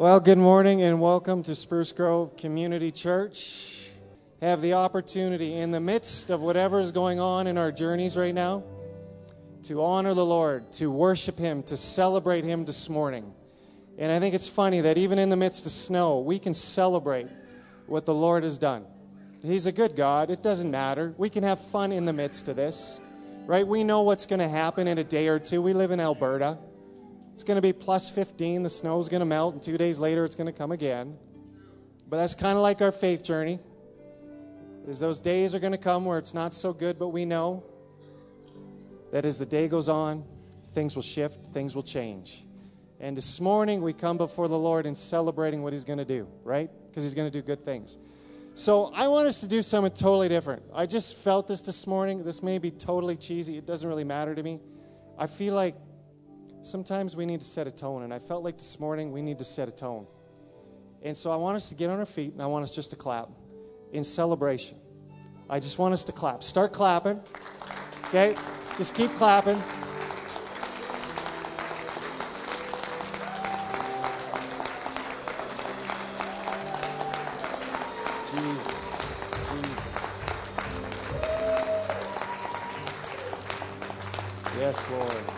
Well, good morning and welcome to Spruce Grove Community Church. Have the opportunity in the midst of whatever is going on in our journeys right now to honor the Lord, to worship Him, to celebrate Him this morning. And I think it's funny that even in the midst of snow, we can celebrate what the Lord has done. He's a good God. It doesn't matter. We can have fun in the midst of this, right? We know what's going to happen in a day or two. We live in Alberta. It's going to be plus 15. The snow's going to melt, and two days later, it's going to come again. But that's kind of like our faith journey. Is those days are going to come where it's not so good, but we know that as the day goes on, things will shift, things will change. And this morning, we come before the Lord and celebrating what He's going to do, right? Because He's going to do good things. So I want us to do something totally different. I just felt this this morning. This may be totally cheesy. It doesn't really matter to me. I feel like sometimes we need to set a tone, and I felt like this morning we need to set a tone. And so I want us to get on our feet, and I want us just to clap in celebration. I just want us to clap. Start clapping. Okay? Just keep clapping. Jesus. Jesus. Yes, Lord.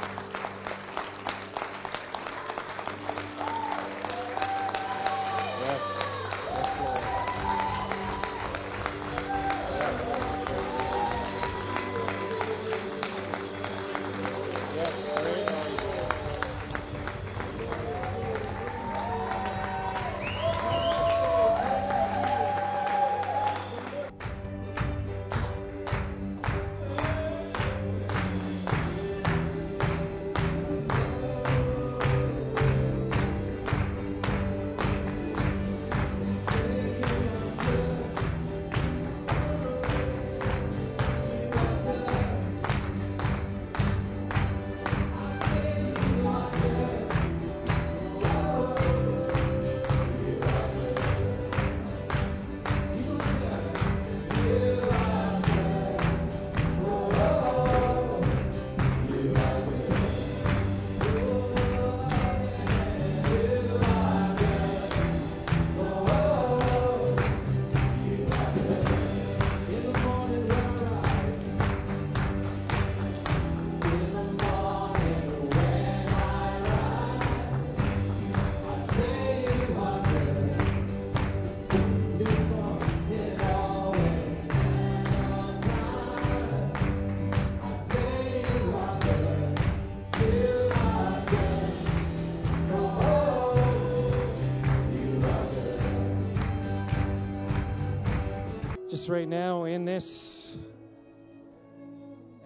Right now in this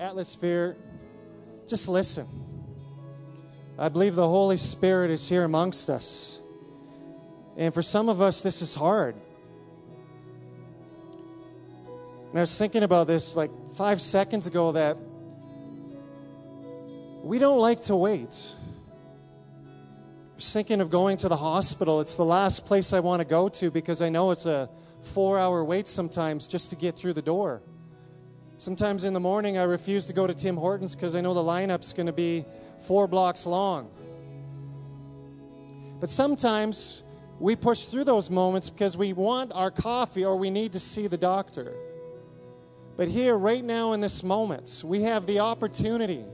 atmosphere, just listen. I believe the Holy Spirit is here amongst us. And for some of us, this is hard. And I was thinking about this like five seconds ago that we don't like to wait. I was thinking of going to the hospital. It's the last place I want to go to because I know it's a four hour wait sometimes just to get through the door. Sometimes in the morning, I refuse to go to Tim Hortons because I know the lineup's going to be four blocks long. But sometimes we push through those moments because we want our coffee or we need to see the doctor. But here, right now, in this moment, we have the opportunity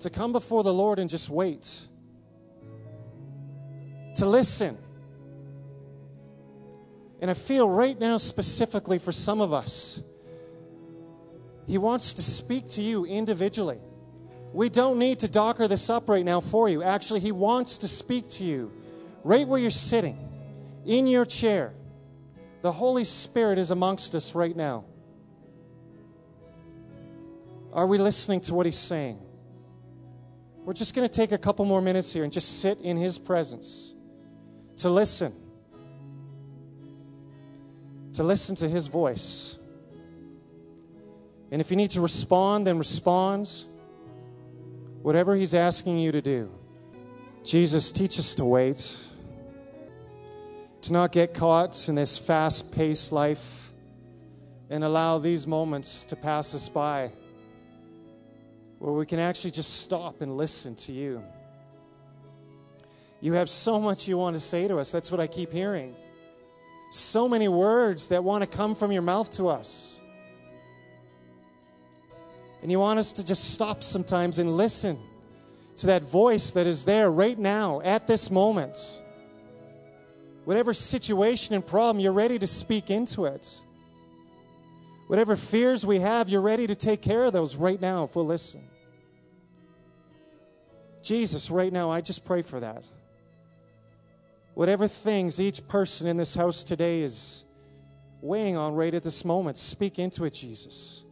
to come before the Lord and just wait, to listen. And I feel right now, specifically for some of us, He wants to speak to you individually. We don't need to docker this up right now for you. Actually, He wants to speak to you right where you're sitting, in your chair. The Holy Spirit is amongst us right now. Are we listening to what He's saying? We're just going to take a couple more minutes here and just sit in His presence to listen to listen to his voice. And if you need to respond, then respond. Whatever he's asking you to do. Jesus, teach us to wait, to not get caught in this fast paced life and allow these moments to pass us by where we can actually just stop and listen to you. You have so much you want to say to us. That's what I keep hearing. So many words that want to come from your mouth to us. And you want us to just stop sometimes and listen to that voice that is there right now at this moment. Whatever situation and problem, you're ready to speak into it. Whatever fears we have, you're ready to take care of those right now if we'll listen. Jesus, right now, I just pray for that. Whatever things each person in this house today is weighing on right at this moment, speak into it, Jesus.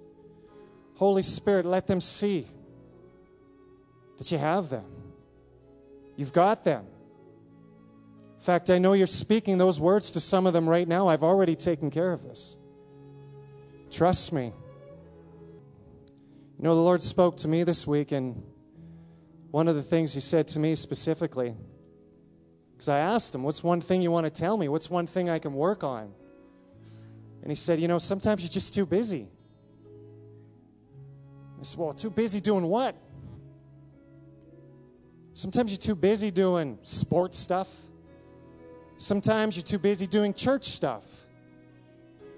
Holy Spirit, let them see that you have them. You've got them. In fact, I know you're speaking those words to some of them right now. I've already taken care of this. Trust me. You know, the Lord spoke to me this week, and one of the things He said to me specifically, because I asked Him, What's one thing you want to tell me? What's one thing I can work on? And He said, You know, sometimes you're just too busy. I said, Well, too busy doing what? Sometimes you're too busy doing sports stuff. Sometimes you're too busy doing church stuff.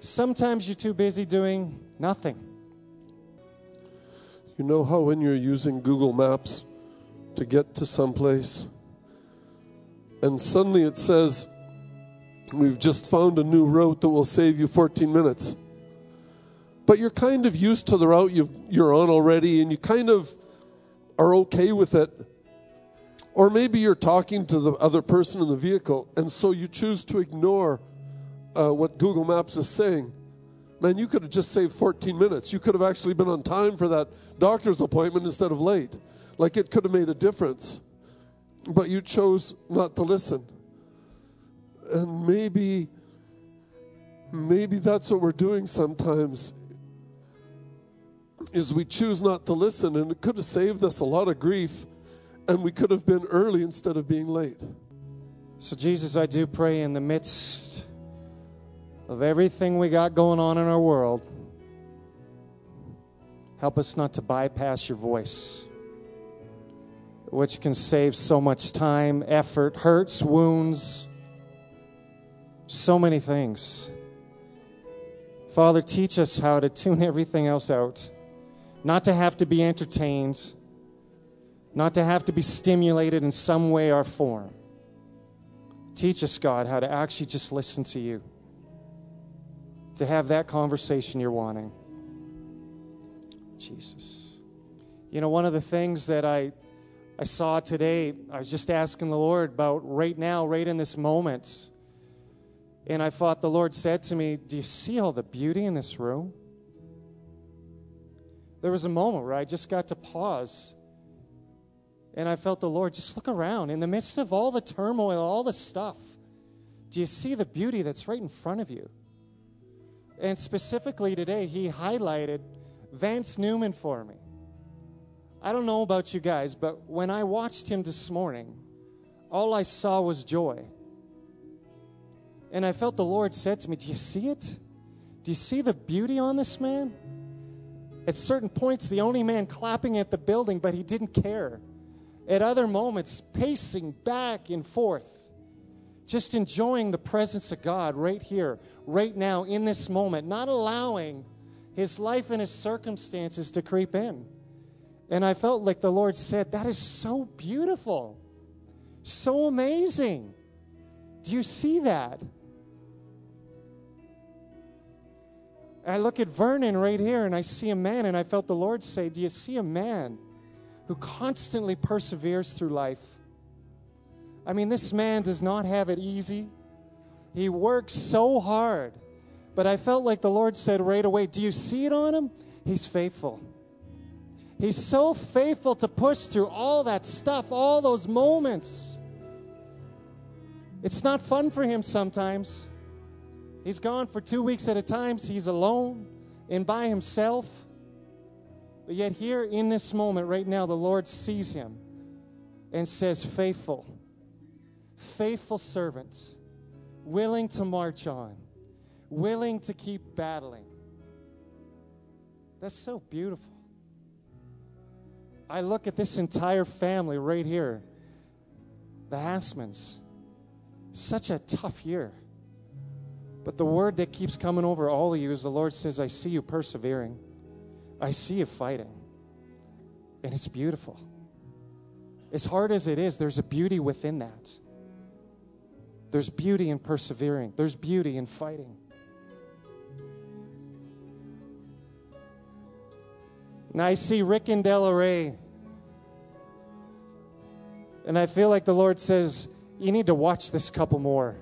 Sometimes you're too busy doing nothing. You know how when you're using Google Maps to get to some place, and suddenly it says, We've just found a new route that will save you 14 minutes. But you're kind of used to the route you are on already, and you kind of are okay with it or maybe you're talking to the other person in the vehicle, and so you choose to ignore uh, what Google Maps is saying. Man, you could have just saved 14 minutes. You could have actually been on time for that doctor's appointment instead of late. Like it could have made a difference. But you chose not to listen. And maybe maybe that's what we're doing sometimes is we choose not to listen and it could have saved us a lot of grief and we could have been early instead of being late. So, Jesus, I do pray in the midst of everything we got going on in our world, help us not to bypass your voice, which can save so much time, effort, hurts, wounds, so many things. Father, teach us how to tune everything else out, not to have to be entertained not to have to be stimulated in some way or form. Teach us, God, how to actually just listen to you, to have that conversation you're wanting. Jesus. You know, one of the things that I, I saw today, I was just asking the Lord about right now, right in this moment. And I thought the Lord said to me, Do you see all the beauty in this room? There was a moment where I just got to pause and I felt the Lord just look around in the midst of all the turmoil, all the stuff. Do you see the beauty that's right in front of you? And specifically today, he highlighted Vance Newman for me. I don't know about you guys, but when I watched him this morning, all I saw was joy. And I felt the Lord said to me, Do you see it? Do you see the beauty on this man? At certain points, the only man clapping at the building, but he didn't care at other moments, pacing back and forth, just enjoying the presence of God right here, right now, in this moment, not allowing his life and his circumstances to creep in. And I felt like the Lord said, That is so beautiful, so amazing. Do you see that? I look at Vernon right here and I see a man, and I felt the Lord say, Do you see a man who constantly perseveres through life. I mean, this man does not have it easy. He works so hard. But I felt like the Lord said right away, Do you see it on him? He's faithful. He's so faithful to push through all that stuff, all those moments. It's not fun for him sometimes. He's gone for two weeks at a time. So he's alone and by himself. But yet, here in this moment, right now, the Lord sees him and says, Faithful, faithful servant, willing to march on, willing to keep battling. That's so beautiful. I look at this entire family right here. the Hassmans. Such a tough year. But the word that keeps coming over all of you is the Lord says, I see you persevering. I see you fighting. And it's beautiful. As hard as it is, there's a beauty within that. There's beauty in persevering, there's beauty in fighting. And I see Rick and Della Ray. And I feel like the Lord says, You need to watch this couple more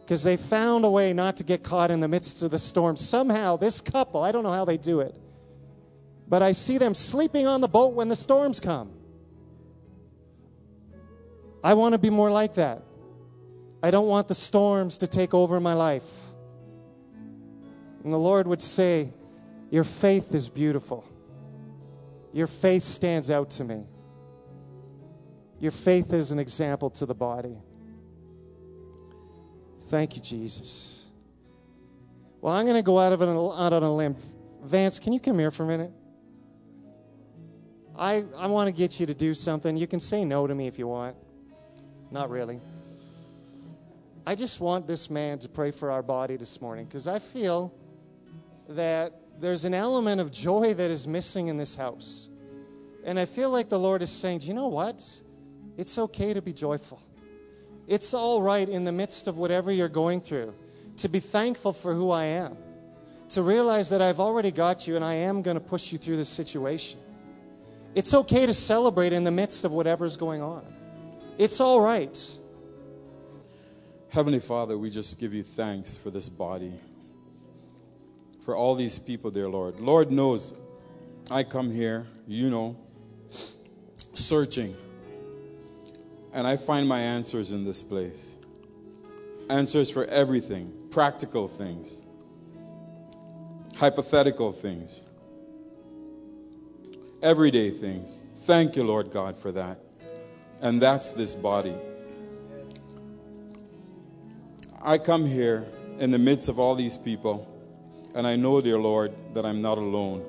because they found a way not to get caught in the midst of the storm. Somehow, this couple, I don't know how they do it, but I see them sleeping on the boat when the storms come. I want to be more like that. I don't want the storms to take over my life. And the Lord would say, Your faith is beautiful. Your faith stands out to me. Your faith is an example to the body. Thank you, Jesus. Well, I'm going to go out, of an, out on a limb. Vance, can you come here for a minute? I, I want to get you to do something. You can say no to me if you want. Not really. I just want this man to pray for our body this morning because I feel that there's an element of joy that is missing in this house. And I feel like the Lord is saying, Do you know what? It's okay to be joyful. It's all right in the midst of whatever you're going through to be thankful for who I am, to realize that I've already got you and I am going to push you through this situation. It's okay to celebrate in the midst of whatever's going on. It's all right. Heavenly Father, we just give you thanks for this body, for all these people, dear Lord. Lord knows I come here, you know, searching and I find my answers in this place. Answers for everything, practical things, hypothetical things, everyday things. Thank you, Lord God, for that. And that's this body. I come here in the midst of all these people, and I know, dear Lord, that I'm not alone.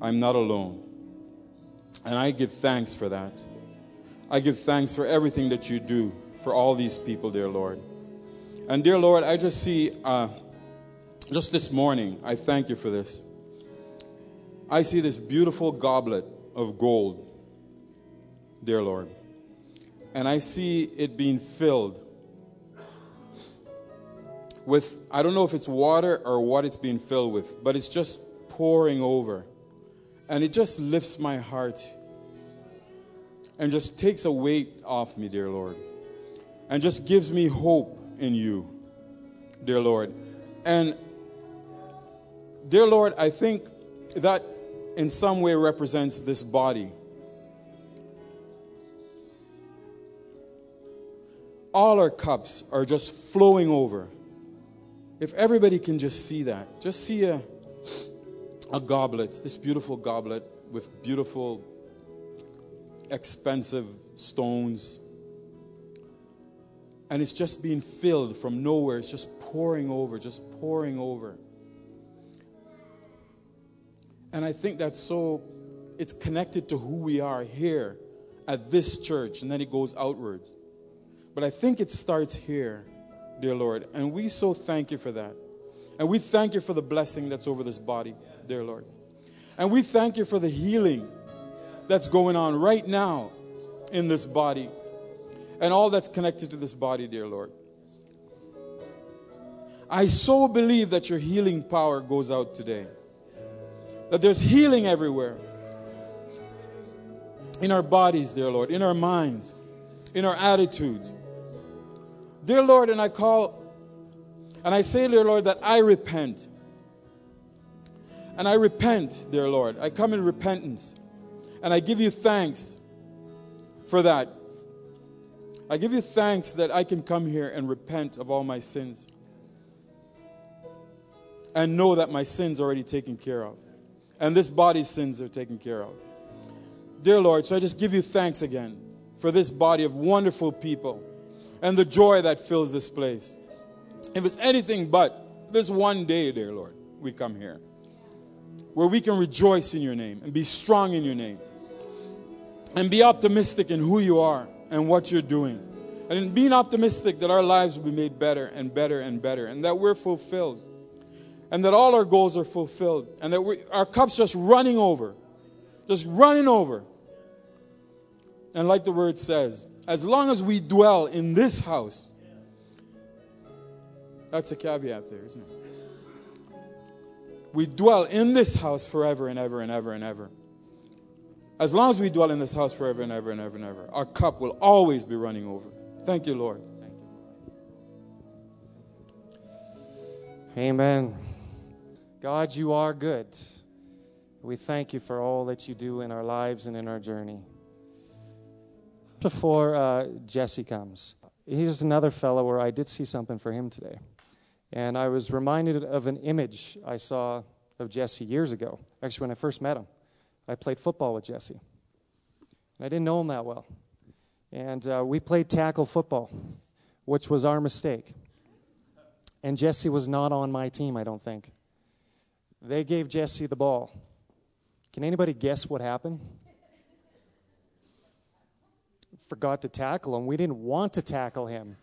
I'm not alone. And I give thanks for that. I give thanks for everything that you do for all these people, dear Lord. And dear Lord, I just see, uh, just this morning, I thank you for this. I see this beautiful goblet of gold, dear Lord. And I see it being filled with, I don't know if it's water or what it's being filled with, but it's just pouring over. And it just lifts my heart and just takes a weight off me, dear Lord, and just gives me hope in you, dear Lord. And, dear Lord, I think that in some way represents this body. All our cups are just flowing over. If everybody can just see that, just see a, a goblet, this beautiful goblet with beautiful expensive stones. And it's just being filled from nowhere. It's just pouring over, just pouring over. And I think that's so, it's connected to who we are here at this church, and then it goes outwards. But I think it starts here, dear Lord. And we so thank you for that. And we thank you for the blessing that's over this body, dear Lord. And we thank you for the healing that's going on right now in this body and all that's connected to this body, dear Lord. I so believe that your healing power goes out today. That there's healing everywhere. In our bodies, dear Lord, in our minds, in our attitudes. Dear Lord, and I call and I say, dear Lord, that I repent. And I repent, dear Lord. I come in repentance. And I give you thanks for that. I give you thanks that I can come here and repent of all my sins and know that my sins are already taken care of. And this body's sins are taken care of. Dear Lord, so I just give you thanks again for this body of wonderful people and the joy that fills this place. If it's anything but this one day, dear Lord, we come here where we can rejoice in your name and be strong in your name and be optimistic in who you are and what you're doing. And in being optimistic that our lives will be made better and better and better, and that we're fulfilled, and that all our goals are fulfilled, and that we, our cup's just running over, just running over. And like the word says, as long as we dwell in this house, that's a caveat there, isn't it? We dwell in this house forever and ever and ever and ever. As long as we dwell in this house forever and ever and ever and ever, our cup will always be running over. Thank you, Lord. Amen. God, you are good. We thank you for all that you do in our lives and in our journey. Before uh, Jesse comes, he's another fellow where I did see something for him today. And I was reminded of an image I saw of Jesse years ago, actually, when I first met him. I played football with Jesse. I didn't know him that well. And uh, we played tackle football, which was our mistake. And Jesse was not on my team, I don't think. They gave Jesse the ball. Can anybody guess what happened? Forgot to tackle him. We didn't want to tackle him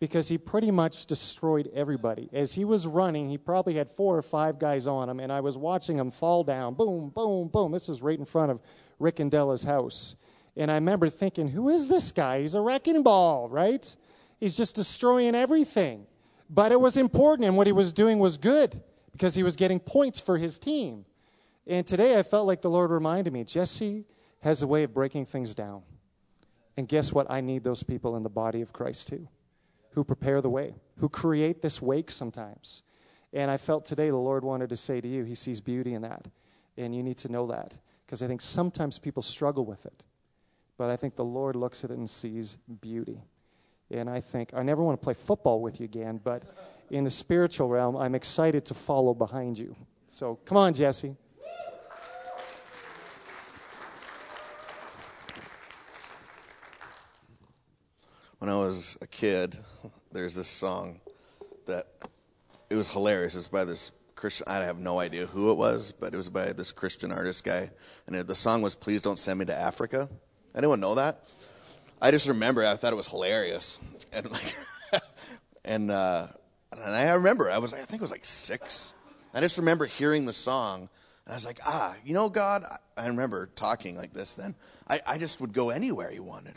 because he pretty much destroyed everybody. As he was running, he probably had four or five guys on him, and I was watching him fall down. Boom, boom, boom. This was right in front of Rick and Della's house. And I remember thinking, who is this guy? He's a wrecking ball, right? He's just destroying everything. But it was important, and what he was doing was good because he was getting points for his team. And today I felt like the Lord reminded me Jesse has a way of breaking things down. And guess what? I need those people in the body of Christ too, who prepare the way, who create this wake sometimes. And I felt today the Lord wanted to say to you, He sees beauty in that. And you need to know that because I think sometimes people struggle with it. But I think the Lord looks at it and sees beauty. And I think, I never want to play football with you again, but in the spiritual realm, I'm excited to follow behind you. So come on, Jesse. When I was a kid, there's this song that it was hilarious. It's by this Christian. I have no idea who it was, but it was by this Christian artist guy, and the song was "Please Don't Send Me to Africa." Anyone know that? I just remember I thought it was hilarious, and like, and uh, and I remember I was I think it was like six. I just remember hearing the song, and I was like, ah, you know, God. I remember talking like this. Then I, I just would go anywhere you wanted.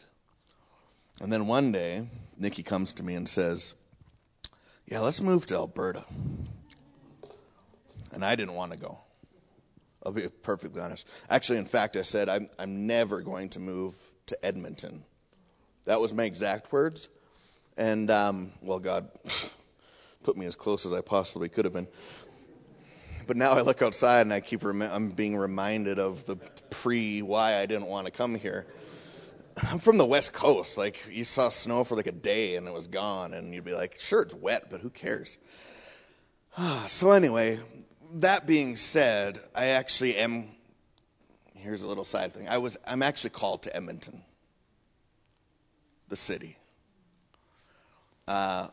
And then one day, Nikki comes to me and says, "Yeah, let's move to Alberta." And I didn't want to go. I'll be perfectly honest. Actually, in fact, I said, I'm, I'm never going to move to Edmonton. That was my exact words. And, um, well, God put me as close as I possibly could have been. But now I look outside and I keep, rem- I'm being reminded of the pre why I didn't want to come here. I'm from the West Coast. Like, you saw snow for like a day and it was gone, and you'd be like, sure, it's wet, but who cares? so, anyway, that being said, I actually am. Here's a little side thing. I was. I'm actually called to Edmonton, the city. Uh,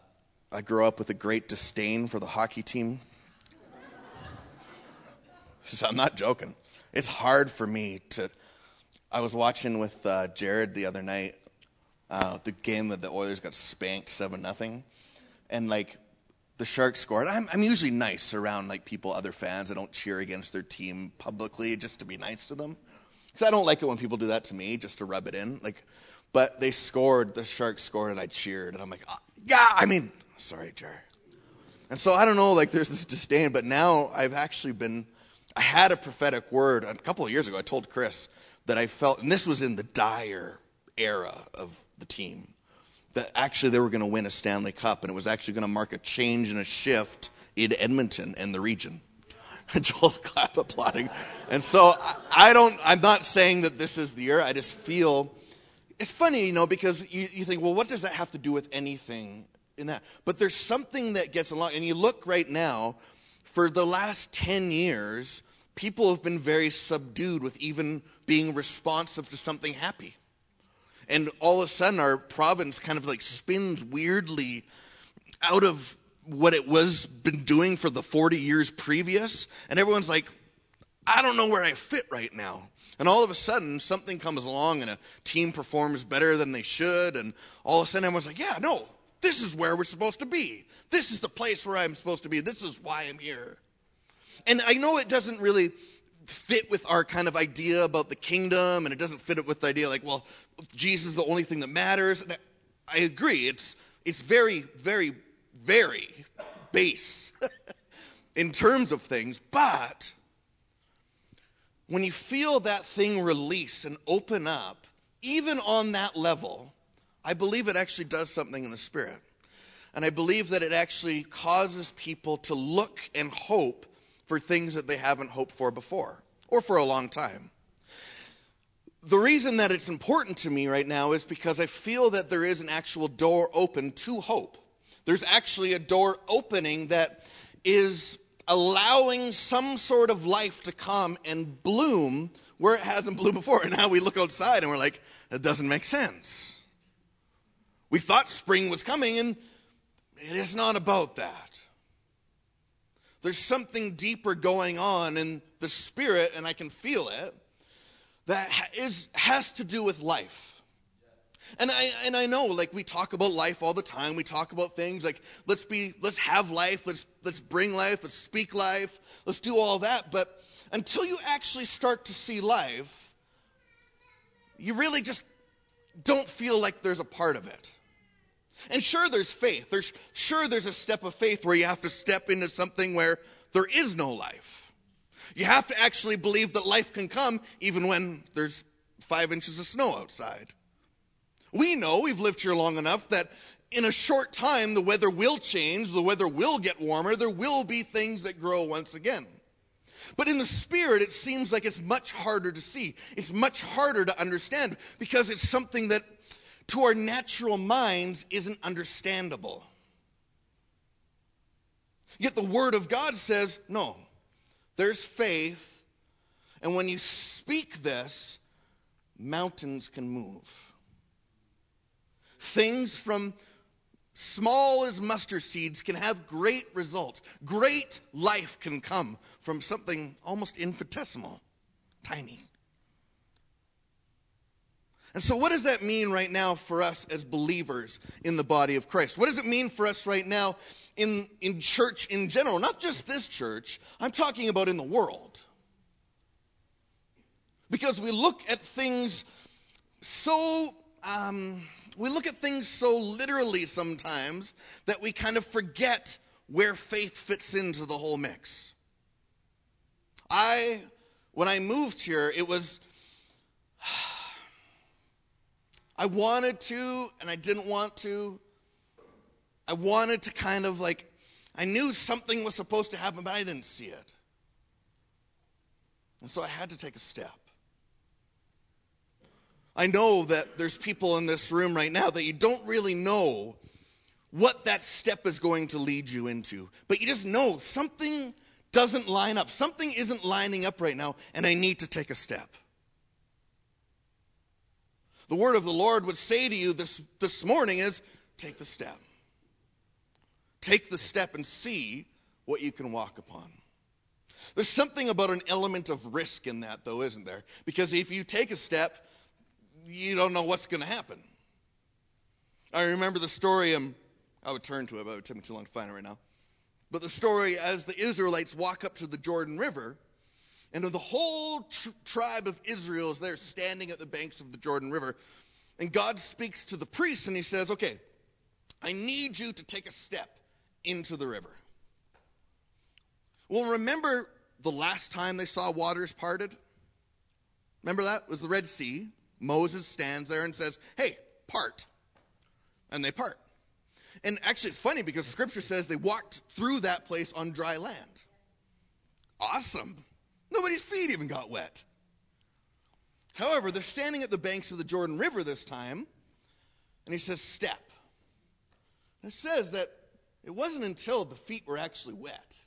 I grew up with a great disdain for the hockey team. So I'm not joking. It's hard for me to. I was watching with uh, Jared the other night, uh, the game that the Oilers got spanked seven nothing, and like the Sharks scored. I'm, I'm usually nice around like people, other fans. I don't cheer against their team publicly just to be nice to them, because I don't like it when people do that to me just to rub it in. Like, but they scored. The Sharks scored, and I cheered, and I'm like, oh, yeah. I mean, sorry, Jared. And so I don't know. Like, there's this disdain, but now I've actually been. I had a prophetic word a couple of years ago. I told Chris that I felt, and this was in the dire era of the team that actually they were going to win a Stanley Cup, and it was actually going to mark a change and a shift in Edmonton and the region. Joel's clap applauding. And so I, don't, I'm not saying that this is the year. I just feel, it's funny, you know, because you, you think, well, what does that have to do with anything in that? But there's something that gets along. And you look right now, for the last 10 years, people have been very subdued with even being responsive to something happy and all of a sudden our province kind of like spins weirdly out of what it was been doing for the 40 years previous and everyone's like I don't know where I fit right now. And all of a sudden, something comes along and a team performs better than they should. And all of a sudden, everyone's like, yeah, no, this is where we're supposed to be. This is the place where I'm supposed to be. This is why I'm here. And I know it doesn't really fit with our kind of idea about the kingdom, and it doesn't fit with the idea like, well, Jesus is the only thing that matters. And I agree. It's, it's very, very, very base in terms of things. But when you feel that thing release and open up, even on that level, I believe it actually does something in the spirit. And I believe that it actually causes people to look and hope for things that they haven't hoped for before or for a long time. The reason that it's important to me right now is because I feel that there is an actual door open to hope. There's actually a door opening that is allowing some sort of life to come and bloom where it hasn't bloomed before. And now we look outside and we're like, that doesn't make sense. We thought spring was coming, and it is not about that. There's something deeper going on in the spirit, and I can feel it, that is, has to do with life. And I, and I know, like, we talk about life all the time. We talk about things like, let's be, let's have life, let's, let's bring life, let's speak life, let's do all that. But until you actually start to see life, you really just don't feel like there's a part of it. And sure, there's faith. There's, sure, there's a step of faith where you have to step into something where there is no life. You have to actually believe that life can come even when there's five inches of snow outside. We know, we've lived here long enough, that in a short time the weather will change, the weather will get warmer, there will be things that grow once again. But in the spirit, it seems like it's much harder to see. It's much harder to understand because it's something that to our natural minds isn't understandable. Yet the Word of God says, no, there's faith, and when you speak this, mountains can move. Things from small as mustard seeds can have great results. Great life can come from something almost infinitesimal, tiny. And so, what does that mean right now for us as believers in the body of Christ? What does it mean for us right now in, in church in general? Not just this church, I'm talking about in the world. Because we look at things so, um, we look at things so literally sometimes that we kind of forget where faith fits into the whole mix. I, when I moved here, it was I wanted to, and I didn't want to. I wanted to kind of like, I knew something was supposed to happen, but I didn't see it. And so I had to take a step. I know that there's people in this room right now that you don't really know what that step is going to lead you into, but you just know something doesn't line up. Something isn't lining up right now, and I need to take a step the word of the Lord would say to you this, this morning is take the step. Take the step and see what you can walk upon. There's something about an element of risk in that, though, isn't there? Because if you take a step, you don't know what's going to happen. I remember the story, um, I would turn to it, but it would take me too long to find it right now. But the story as the Israelites walk up to the Jordan River, and the whole tr- tribe of Israel is there standing at the banks of the Jordan River. And God speaks to the priests and he says, Okay, I need you to take a step into the river. Well, remember the last time they saw waters parted? Remember that? It was the Red Sea. Moses stands there and says, Hey, part. And they part. And actually, it's funny because scripture says they walked through that place on dry land. Awesome. Nobody's feet even got wet. However, they're standing at the banks of the Jordan River this time, and he says, Step. And it says that it wasn't until the feet were actually wet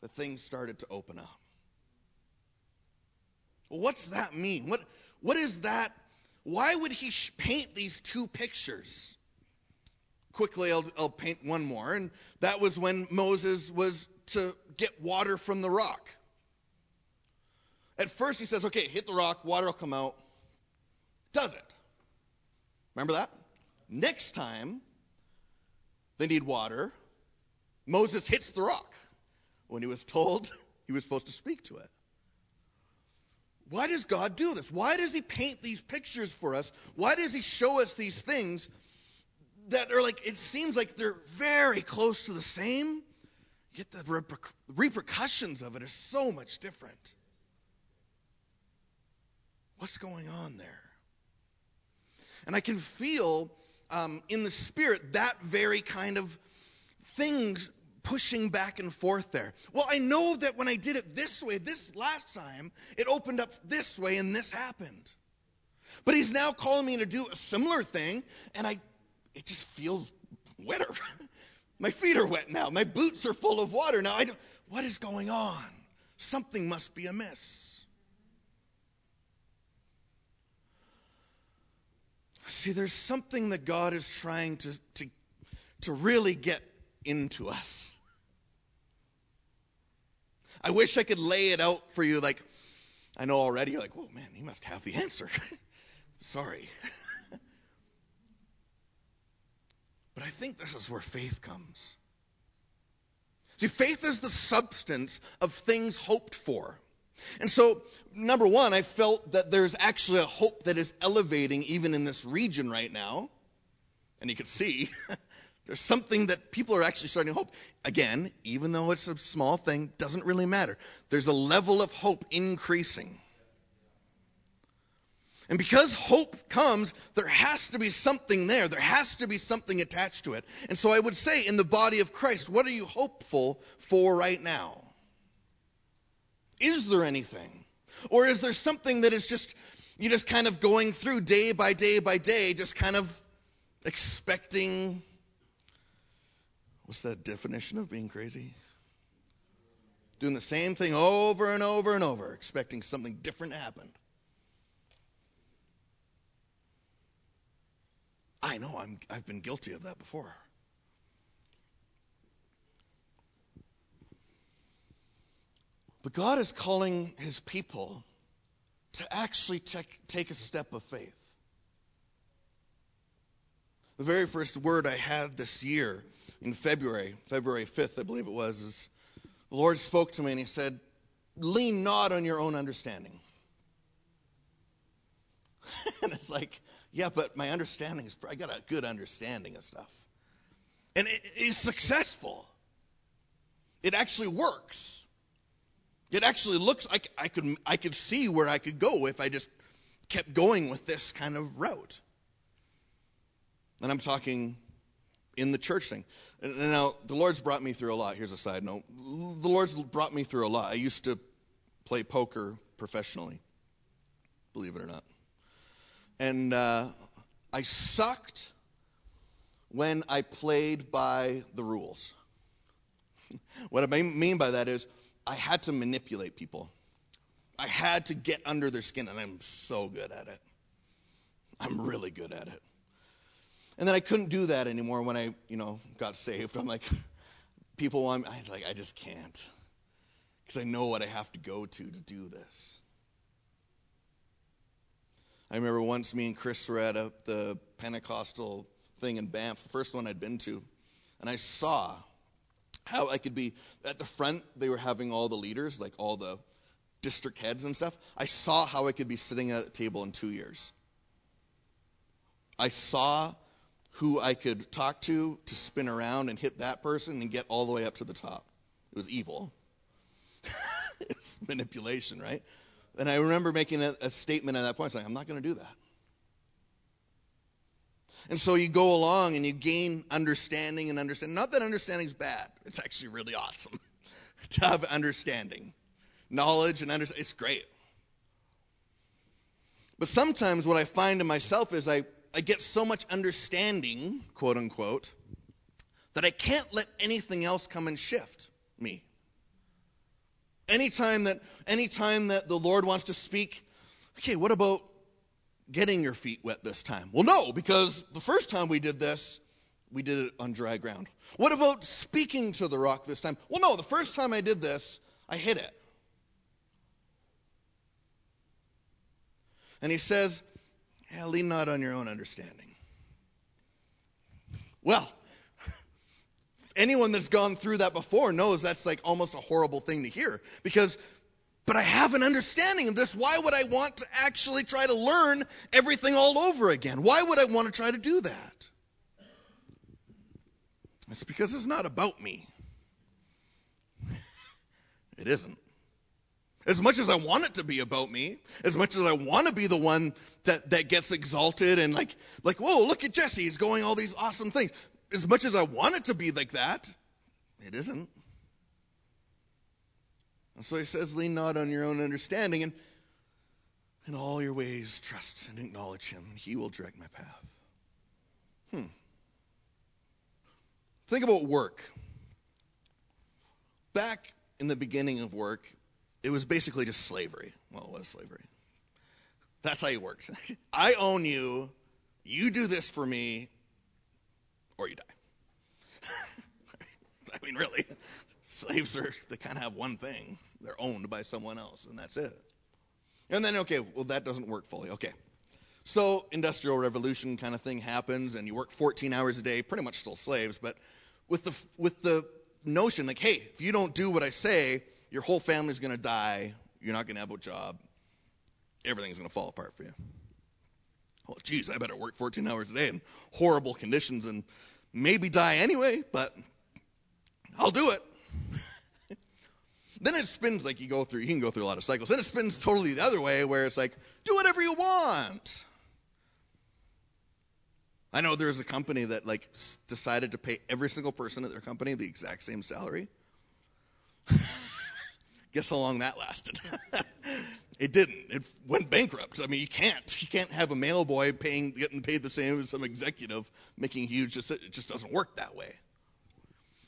that things started to open up. Well, what's that mean? What, what is that? Why would he paint these two pictures? Quickly, I'll, I'll paint one more, and that was when Moses was to get water from the rock. At first, he says, okay, hit the rock, water will come out. Does it? Remember that? Next time they need water, Moses hits the rock when he was told he was supposed to speak to it. Why does God do this? Why does he paint these pictures for us? Why does he show us these things that are like, it seems like they're very close to the same, yet the reper- repercussions of it are so much different? What's going on there? And I can feel um, in the spirit that very kind of thing pushing back and forth there. Well, I know that when I did it this way, this last time, it opened up this way and this happened. But he's now calling me to do a similar thing, and I it just feels wetter. My feet are wet now. My boots are full of water now. I don't, what is going on? Something must be amiss. See, there's something that God is trying to, to, to really get into us. I wish I could lay it out for you like, I know already, you're like, whoa, man, he must have the answer. Sorry. but I think this is where faith comes. See, faith is the substance of things hoped for. And so, number one, I felt that there's actually a hope that is elevating even in this region right now. And you can see there's something that people are actually starting to hope. Again, even though it's a small thing, doesn't really matter. There's a level of hope increasing. And because hope comes, there has to be something there. There has to be something attached to it. And so I would say, in the body of Christ, what are you hopeful for right now? Is there anything? Or is there something that is just, you're just kind of going through day by day by day, just kind of expecting. What's that definition of being crazy? Doing the same thing over and over and over, expecting something different to happen. I know I'm, I've been guilty of that before. But God is calling his people to actually take, take a step of faith. The very first word I had this year in February, February 5th, I believe it was, is the Lord spoke to me and he said, Lean not on your own understanding. and it's like, yeah, but my understanding is, I got a good understanding of stuff. And it is successful. It actually works. It actually looks like I could, I could see where I could go if I just kept going with this kind of route. And I'm talking in the church thing. And now, the Lord's brought me through a lot. Here's a side note. The Lord's brought me through a lot. I used to play poker professionally, believe it or not. And uh, I sucked when I played by the rules. what I mean by that is, I had to manipulate people. I had to get under their skin, and I'm so good at it. I'm really good at it. And then I couldn't do that anymore when I, you know, got saved. I'm like, people want, I like, I just can't, because I know what I have to go to to do this. I remember once me and Chris were at a, the Pentecostal thing in Banff, the first one I'd been to, and I saw how I could be at the front. They were having all the leaders, like all the district heads and stuff. I saw how I could be sitting at a table in two years. I saw who I could talk to to spin around and hit that person and get all the way up to the top. It was evil. it's manipulation, right? And I remember making a, a statement at that point saying, I'm not going to do that. And so you go along and you gain understanding and understand. Not that understanding is bad, it's actually really awesome to have understanding. Knowledge and understanding, it's great. But sometimes what I find in myself is I, I get so much understanding, quote unquote, that I can't let anything else come and shift me. Anytime that anytime that the Lord wants to speak, okay, what about getting your feet wet this time? Well, no, because the first time we did this, we did it on dry ground. What about speaking to the rock this time? Well, no, the first time I did this, I hit it. And he says, yeah, lean not on your own understanding. Well, anyone that's gone through that before knows that's like almost a horrible thing to hear because but I have an understanding of this. Why would I want to actually try to learn everything all over again? Why would I want to try to do that? It's because it's not about me. It isn't. As much as I want it to be about me, as much as I want to be the one that, that gets exalted and like, like, whoa, look at Jesse, he's going all these awesome things. As much as I want it to be like that, it isn't. So he says, lean not on your own understanding, and in all your ways trust and acknowledge him. and He will direct my path. Hmm. Think about work. Back in the beginning of work, it was basically just slavery. Well, it was slavery. That's how it worked. I own you. You do this for me, or you die. I mean, really slaves are they kind of have one thing. They're owned by someone else and that's it. And then okay well that doesn't work fully okay. So industrial revolution kind of thing happens and you work 14 hours a day pretty much still slaves but with the with the notion like hey if you don't do what i say your whole family's going to die you're not going to have a job everything's going to fall apart for you. Well geez i better work 14 hours a day in horrible conditions and maybe die anyway but i'll do it then it spins like you go through, you can go through a lot of cycles. Then it spins totally the other way where it's like, do whatever you want. I know there's a company that like decided to pay every single person at their company the exact same salary. Guess how long that lasted? it didn't. It went bankrupt. I mean, you can't. You can't have a mail boy paying getting paid the same as some executive making huge. It just doesn't work that way.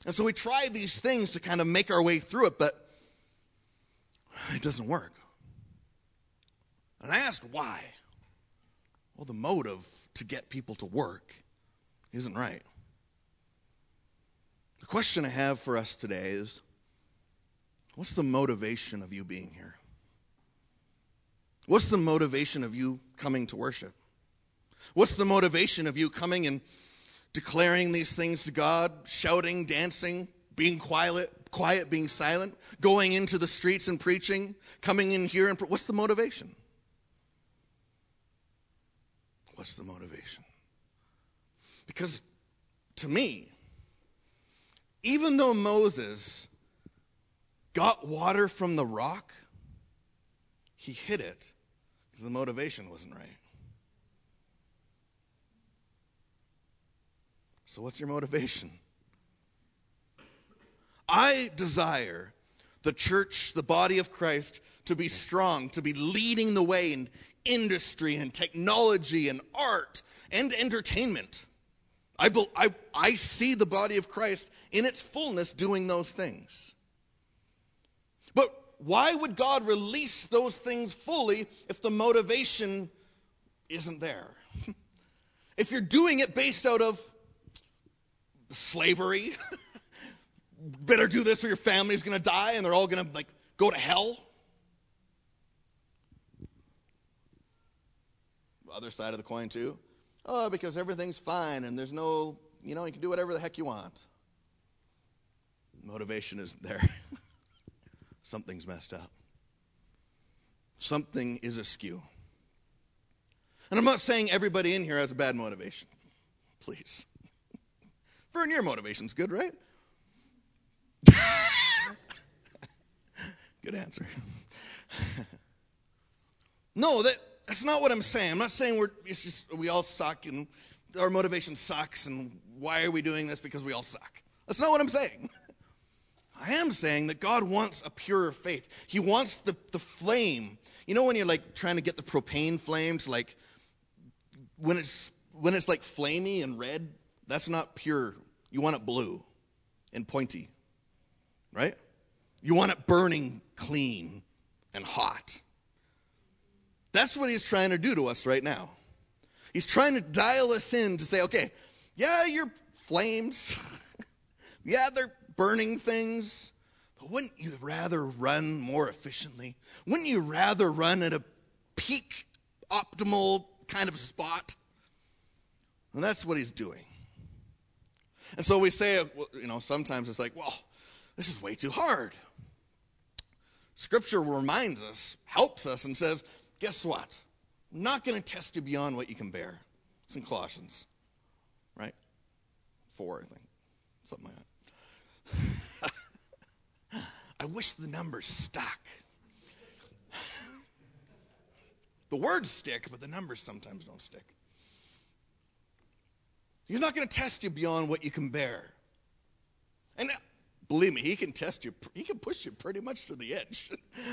And so we try these things to kind of make our way through it, but it doesn't work. And I asked why. Well, the motive to get people to work isn't right. The question I have for us today is what's the motivation of you being here? What's the motivation of you coming to worship? What's the motivation of you coming and declaring these things to God, shouting, dancing, being quiet, quiet, being silent, going into the streets and preaching, coming in here and what's the motivation? What's the motivation? Because to me, even though Moses got water from the rock, he hid it because the motivation wasn't right. So, what's your motivation? I desire the church, the body of Christ, to be strong, to be leading the way in industry and technology and art and entertainment. I, I, I see the body of Christ in its fullness doing those things. But why would God release those things fully if the motivation isn't there? if you're doing it based out of slavery, better do this or your family's going to die and they're all going to like go to hell. Other side of the coin too. Oh, because everything's fine and there's no, you know, you can do whatever the heck you want. Motivation isn't there. Something's messed up. Something is askew. And I'm not saying everybody in here has a bad motivation. Please. Vern, your motivation's good, right? Good answer. no, that, that's not what I'm saying. I'm not saying we're, it's just, we all suck and our motivation sucks and why are we doing this because we all suck. That's not what I'm saying. I am saying that God wants a purer faith. He wants the, the flame. You know when you're like trying to get the propane flames, like when it's when it's like flamey and red, that's not pure. You want it blue and pointy right? You want it burning clean and hot. That's what he's trying to do to us right now. He's trying to dial us in to say, okay, yeah, you're flames. yeah, they're burning things. But wouldn't you rather run more efficiently? Wouldn't you rather run at a peak optimal kind of spot. And that's what he's doing. And so we say, you know, sometimes it's like, well, this is way too hard. Scripture reminds us, helps us, and says, guess what? I'm not going to test you beyond what you can bear. It's in Colossians, right? Four, I think. Something like that. I wish the numbers stuck. the words stick, but the numbers sometimes don't stick. He's not going to test you beyond what you can bear. And believe me, he can test you, he can push you pretty much to the edge.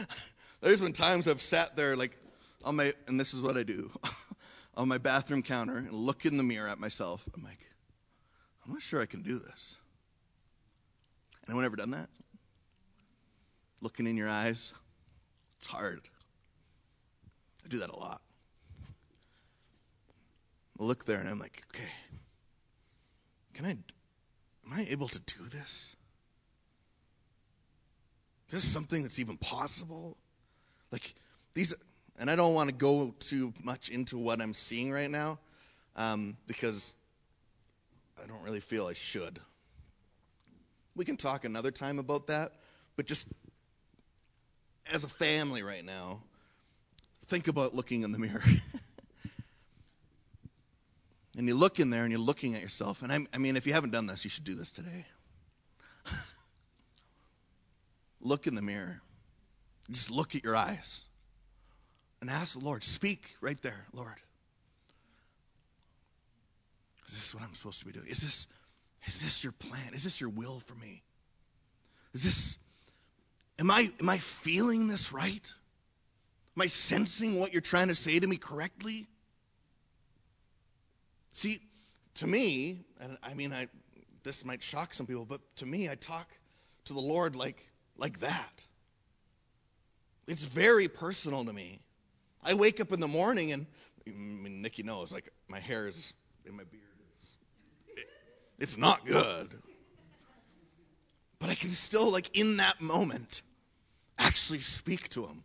There's been times I've sat there like on my, and this is what I do, on my bathroom counter and look in the mirror at myself. I'm like, I'm not sure I can do this. Anyone ever done that? Looking in your eyes, it's hard. I do that a lot. I look there and I'm like, okay, can I, am I able to do this? Is this something that's even possible? Like these, and I don't want to go too much into what I'm seeing right now um, because I don't really feel I should. We can talk another time about that, but just as a family right now, think about looking in the mirror. and you look in there and you're looking at yourself. And I, I mean, if you haven't done this, you should do this today. look in the mirror. Just look at your eyes and ask the Lord, speak right there, Lord. Is this what I'm supposed to be doing? Is this, is this your plan? Is this your will for me? Is this, am I, am I feeling this right? Am I sensing what you're trying to say to me correctly? See, to me, and I mean, I, this might shock some people, but to me, I talk to the Lord like, like that. It's very personal to me. I wake up in the morning and I mean, Nikki knows, like my hair is in my beard. It's, it, it's not good. But I can still, like in that moment, actually speak to him.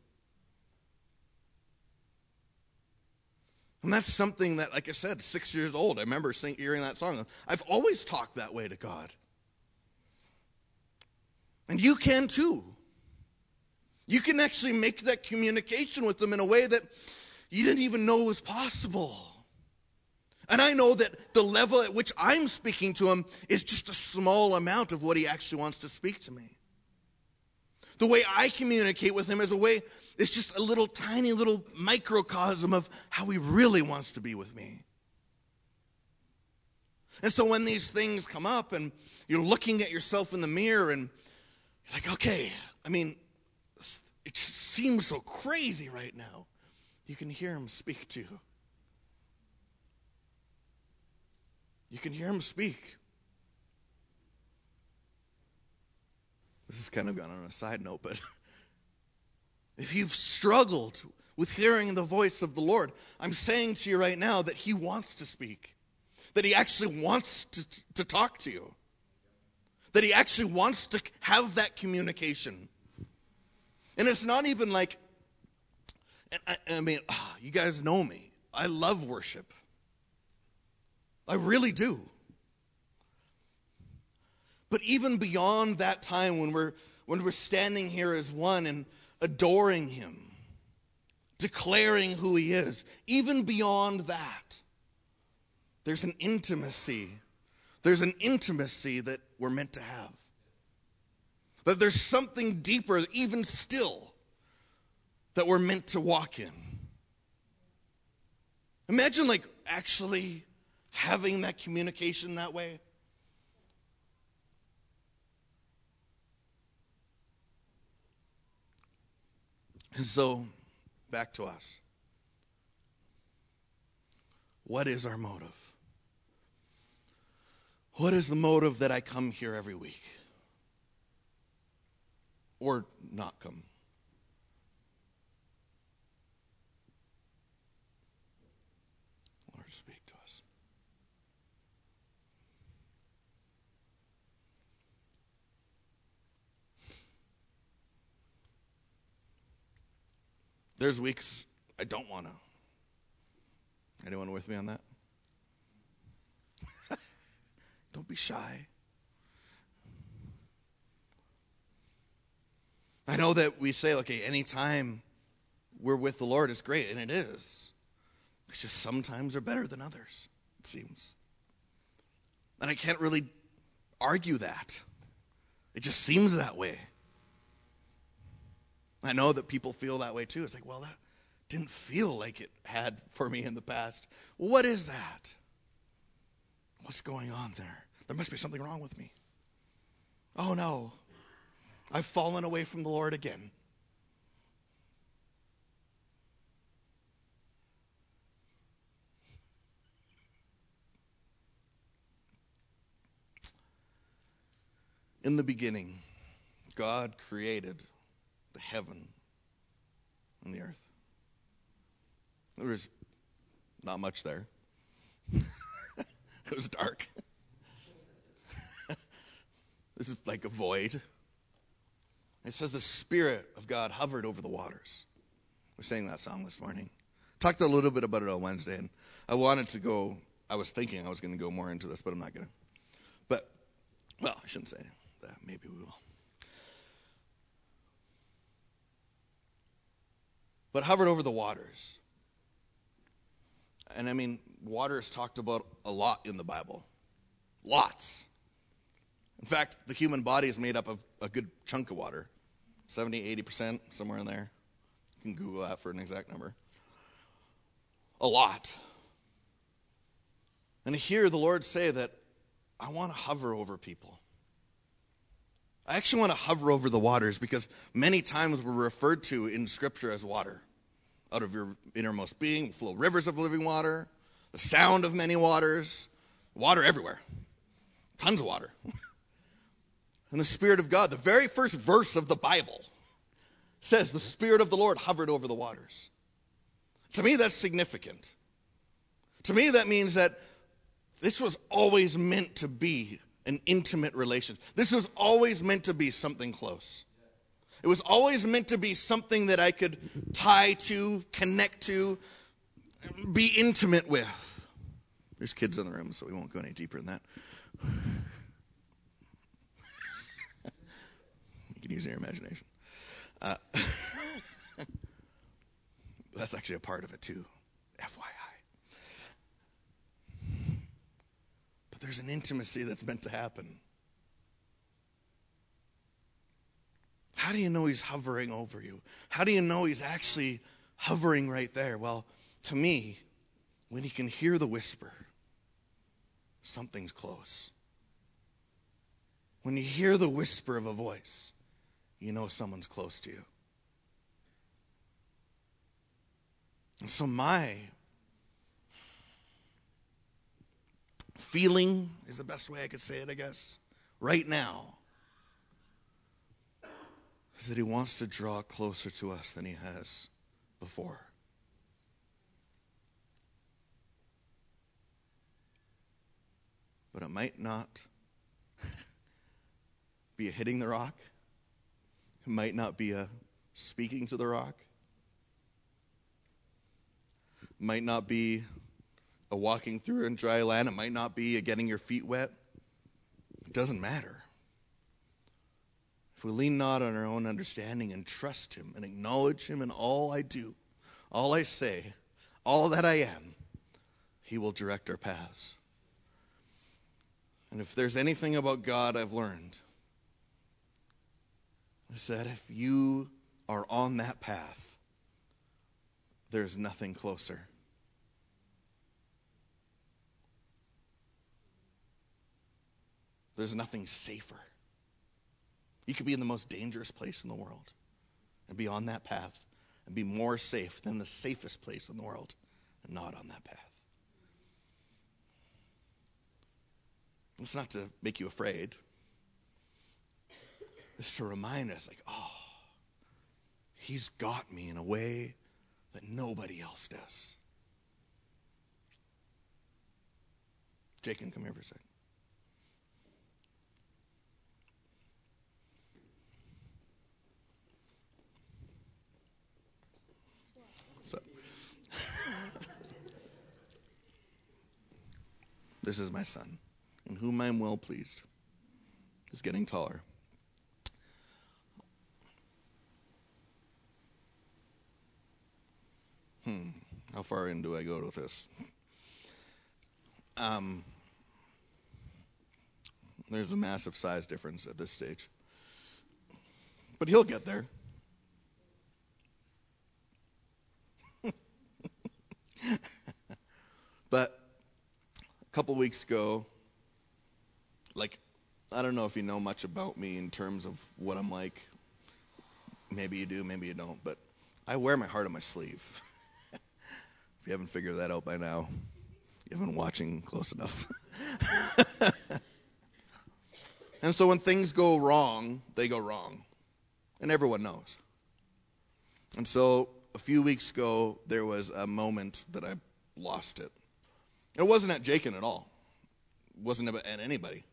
And that's something that, like I said, six years old, I remember sing, hearing that song. I've always talked that way to God. And you can too. You can actually make that communication with them in a way that you didn't even know was possible. And I know that the level at which I'm speaking to him is just a small amount of what he actually wants to speak to me. The way I communicate with him is a way it's just a little tiny little microcosm of how he really wants to be with me. And so when these things come up and you're looking at yourself in the mirror and you're like, okay, I mean, it just seems so crazy right now. You can hear him speak to you. You can hear him speak. This is kind of gone on a side note, but if you've struggled with hearing the voice of the Lord, I'm saying to you right now that He wants to speak, that He actually wants to, to talk to you, that He actually wants to have that communication. And it's not even like, I, I mean, you guys know me. I love worship. I really do. But even beyond that time when we're when we're standing here as one and adoring him, declaring who he is, even beyond that, there's an intimacy. There's an intimacy that we're meant to have. That there's something deeper, even still, that we're meant to walk in. Imagine, like, actually having that communication that way. And so, back to us. What is our motive? What is the motive that I come here every week? Or not come? Lord, speak. There's weeks I don't want to. Anyone with me on that? Don't be shy. I know that we say, okay, anytime we're with the Lord is great, and it is. It's just sometimes are better than others, it seems. And I can't really argue that. It just seems that way. I know that people feel that way too. It's like, well, that didn't feel like it had for me in the past. what is that? What's going on there? There must be something wrong with me. Oh no, I've fallen away from the Lord again. In the beginning, God created the heaven and the earth. There was not much there. it was dark. this is like a void. It says the Spirit of God hovered over the waters. We're saying that song this morning. Talked a little bit about it on Wednesday, and I wanted to go. I was thinking I was going to go more into this, but I'm not going to. But, well, I shouldn't say that. Maybe we will. But hovered over the waters. And I mean, water is talked about a lot in the Bible. Lots. In fact, the human body is made up of a good chunk of water 70, 80%, somewhere in there. You can Google that for an exact number. A lot. And to hear the Lord say that I want to hover over people. I actually want to hover over the waters because many times we're referred to in Scripture as water. Out of your innermost being will flow rivers of living water, the sound of many waters, water everywhere, tons of water. and the Spirit of God, the very first verse of the Bible, says the Spirit of the Lord hovered over the waters. To me, that's significant. To me, that means that this was always meant to be an intimate relation. This was always meant to be something close. It was always meant to be something that I could tie to, connect to, be intimate with. There's kids in the room, so we won't go any deeper than that. you can use your imagination. Uh, that's actually a part of it, too. FYI. But there's an intimacy that's meant to happen. How do you know he's hovering over you? How do you know he's actually hovering right there? Well, to me, when he can hear the whisper, something's close. When you hear the whisper of a voice, you know someone's close to you. And so, my feeling is the best way I could say it, I guess, right now, is that He wants to draw closer to us than He has before. But it might not be a hitting the rock. It might not be a speaking to the rock. It might not be a walking through in dry land. It might not be a getting your feet wet. It doesn't matter. We lean not on our own understanding and trust Him and acknowledge Him in all I do, all I say, all that I am, He will direct our paths. And if there's anything about God I've learned, is that if you are on that path, there's nothing closer. There's nothing safer. You could be in the most dangerous place in the world and be on that path and be more safe than the safest place in the world and not on that path. It's not to make you afraid. It's to remind us, like, oh, he's got me in a way that nobody else does. Jacob, come here for a second. This is my son, in whom I am well pleased. He's getting taller. Hmm. How far in do I go with this? Um, there's a massive size difference at this stage. But he'll get there. but a couple weeks ago, like, I don't know if you know much about me in terms of what I'm like. Maybe you do, maybe you don't, but I wear my heart on my sleeve. if you haven't figured that out by now, you haven't been watching close enough. and so when things go wrong, they go wrong. And everyone knows. And so a few weeks ago, there was a moment that I lost it. It wasn't at Jacob at all. It wasn't at anybody.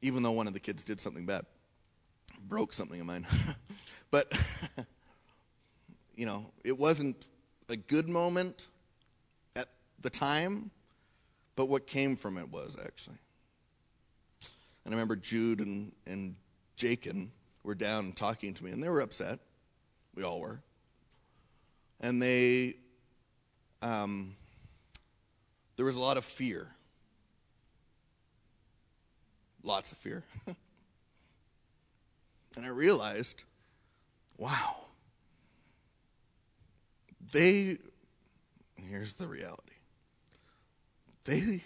Even though one of the kids did something bad. Broke something of mine. but, you know, it wasn't a good moment at the time, but what came from it was actually. And I remember Jude and, and Jacob were down talking to me, and they were upset. We all were. And they, um, there was a lot of fear. Lots of fear. and I realized, wow, they, here's the reality. They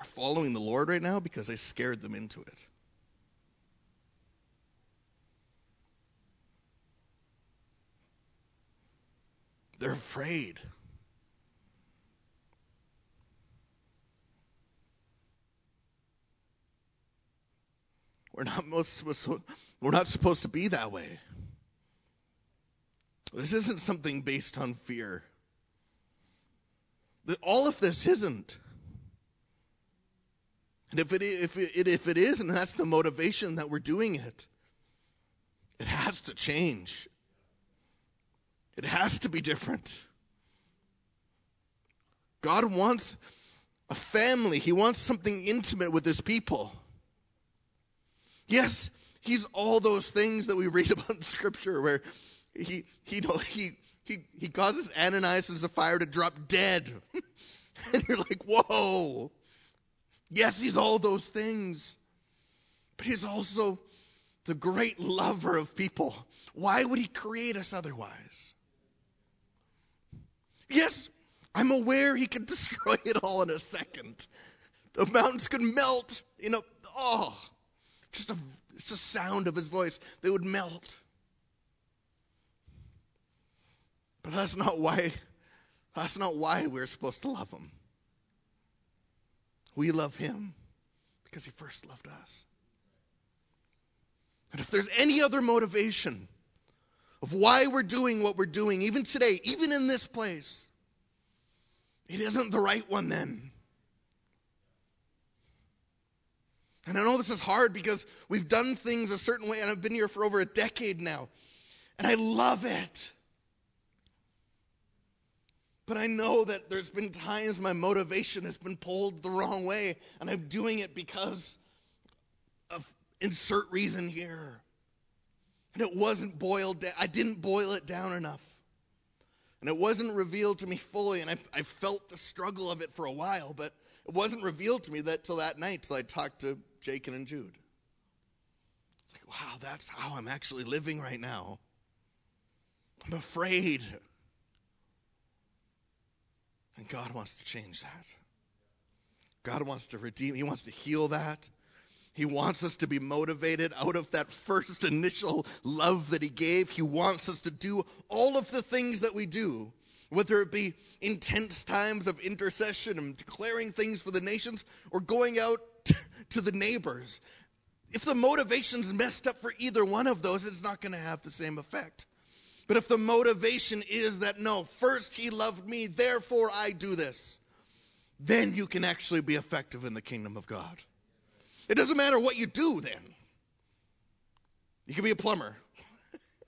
are following the Lord right now because I scared them into it. They're afraid. We're not most we're not supposed to be that way. This isn't something based on fear. All of this isn't. And if it, if it, if it is, and that's the motivation that we're doing it, it has to change. It has to be different. God wants a family, He wants something intimate with His people. Yes, He's all those things that we read about in Scripture where He, he, you know, he, he, he causes Ananias and Sapphira to drop dead. and you're like, whoa. Yes, He's all those things. But He's also the great lover of people. Why would He create us otherwise? Yes, I'm aware he could destroy it all in a second. The mountains could melt in a, oh, just a, just a sound of his voice. They would melt. But that's not why, that's not why we're supposed to love him. We love him because he first loved us. And if there's any other motivation of why we're doing what we're doing, even today, even in this place, it isn't the right one then. And I know this is hard because we've done things a certain way, and I've been here for over a decade now, and I love it. But I know that there's been times my motivation has been pulled the wrong way, and I'm doing it because of insert reason here. And it wasn't boiled down, I didn't boil it down enough. And it wasn't revealed to me fully, and I, I felt the struggle of it for a while, but it wasn't revealed to me that till that night, till I talked to Jacob and Jude. It's like, wow, that's how I'm actually living right now. I'm afraid. And God wants to change that. God wants to redeem, He wants to heal that. He wants us to be motivated out of that first initial love that He gave. He wants us to do all of the things that we do, whether it be intense times of intercession and declaring things for the nations or going out to the neighbors. If the motivation's messed up for either one of those, it's not going to have the same effect. But if the motivation is that, no, first He loved me, therefore I do this, then you can actually be effective in the kingdom of God. It doesn't matter what you do then. You can be a plumber.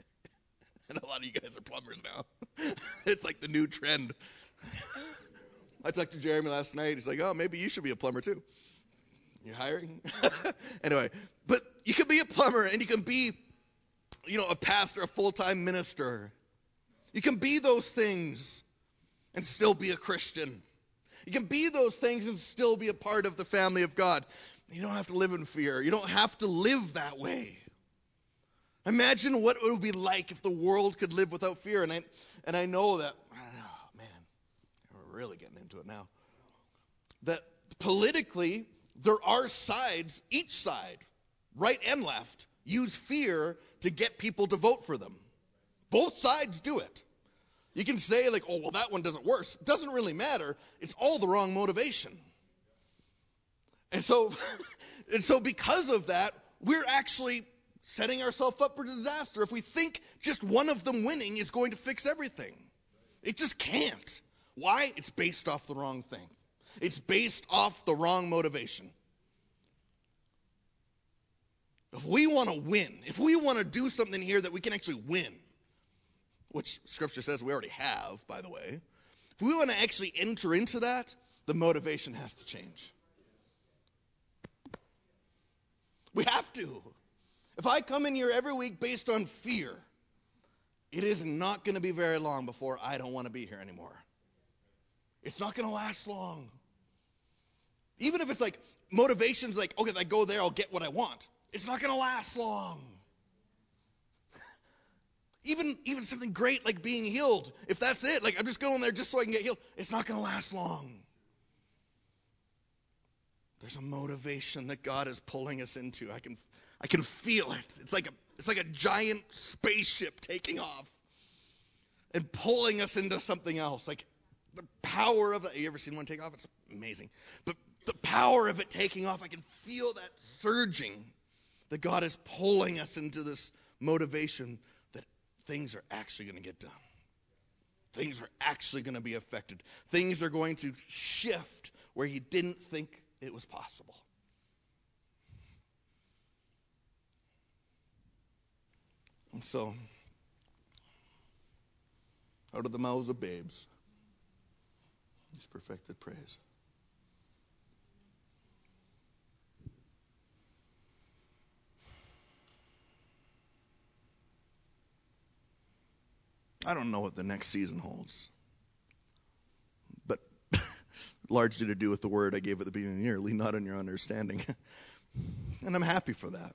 and a lot of you guys are plumbers now. it's like the new trend. I talked to Jeremy last night. He's like, oh, maybe you should be a plumber too. You're hiring? anyway, but you can be a plumber and you can be, you know, a pastor, a full time minister. You can be those things and still be a Christian. You can be those things and still be a part of the family of God. You don't have to live in fear. You don't have to live that way. Imagine what it would be like if the world could live without fear. And I, and I know that, man, we're really getting into it now. That politically, there are sides, each side, right and left, use fear to get people to vote for them. Both sides do it. You can say, like, oh, well, that one doesn't work. It doesn't really matter. It's all the wrong motivation. And so, and so because of that, we're actually setting ourselves up for disaster if we think just one of them winning is going to fix everything. It just can't. Why? It's based off the wrong thing. It's based off the wrong motivation. If we want to win, if we want to do something here that we can actually win, which scripture says we already have, by the way, if we want to actually enter into that, the motivation has to change. We have to. If I come in here every week based on fear, it is not going to be very long before I don't want to be here anymore. It's not going to last long. Even if it's like motivations like, okay, if I go there, I'll get what I want. It's not going to last long. even, even something great like being healed, if that's it, like I'm just going there just so I can get healed, it's not going to last long. There's a motivation that God is pulling us into. I can, I can feel it. It's like a, it's like a giant spaceship taking off and pulling us into something else. Like the power of that. You ever seen one take off? It's amazing. But the power of it taking off, I can feel that surging. That God is pulling us into this motivation that things are actually going to get done. Things are actually going to be affected. Things are going to shift where you didn't think it was possible. And so, out of the mouths of babes, He's perfected praise. I don't know what the next season holds, largely to do with the word I gave at the beginning of the year lean not on your understanding. and I'm happy for that.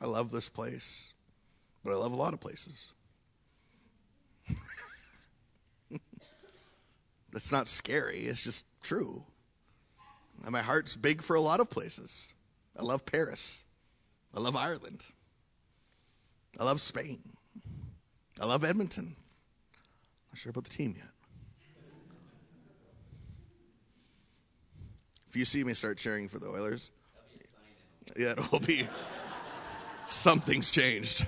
I love this place, but I love a lot of places. That's not scary, it's just true. And my heart's big for a lot of places. I love Paris. I love Ireland. I love Spain. I love Edmonton. Not sure about the team yet. If you see me start cheering for the Oilers, yeah, it will be something's changed.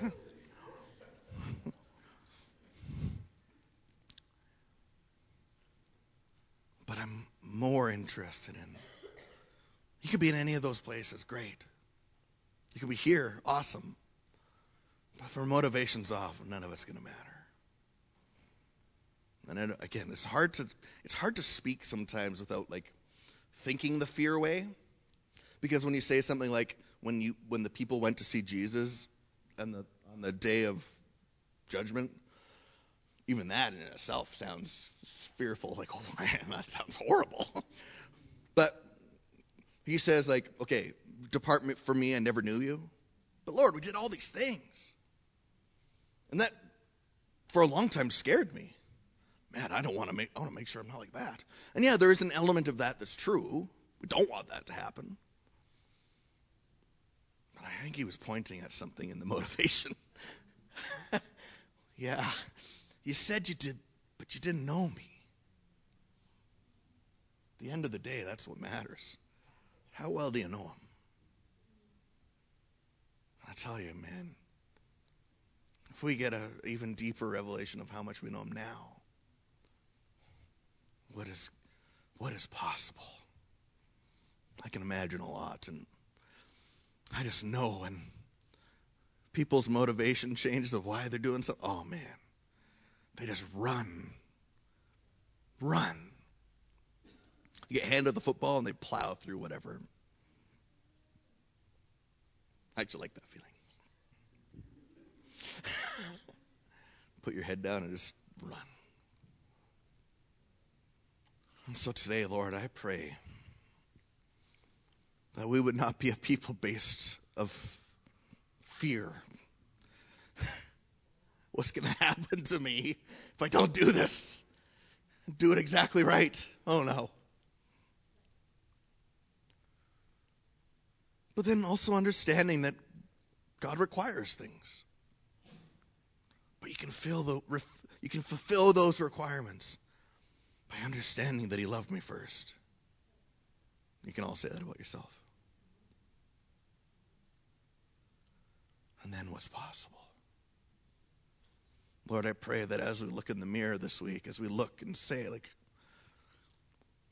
but I'm more interested in. You could be in any of those places, great. You could be here, awesome. But if our motivation's off, none of it's going to matter. And it, again, it's hard to it's hard to speak sometimes without like thinking the fear away, because when you say something like when you when the people went to see Jesus and the on the day of judgment, even that in itself sounds fearful. Like, oh man, that sounds horrible. but he says, like, okay, depart from me, I never knew you. But Lord, we did all these things. And that, for a long time, scared me. Man, I don't want to make, I want to make sure I'm not like that. And yeah, there is an element of that that's true. We don't want that to happen. But I think he was pointing at something in the motivation. yeah, you said you did, but you didn't know me. At the end of the day, that's what matters. How well do you know him? I tell you, man, if we get an even deeper revelation of how much we know Him now, what is, what is possible? I can imagine a lot, and I just know when people's motivation changes of why they're doing something, oh man, they just run. Run. You get handed the football and they plow through whatever. I actually like that feeling. Put your head down and just run. And so today, Lord, I pray that we would not be a people based of fear. What's going to happen to me if I don't do this? Do it exactly right. Oh no. But then also understanding that God requires things. But you can feel the you can fulfill those requirements by understanding that he loved me first. You can all say that about yourself. And then what's possible? Lord, I pray that as we look in the mirror this week, as we look and say, like,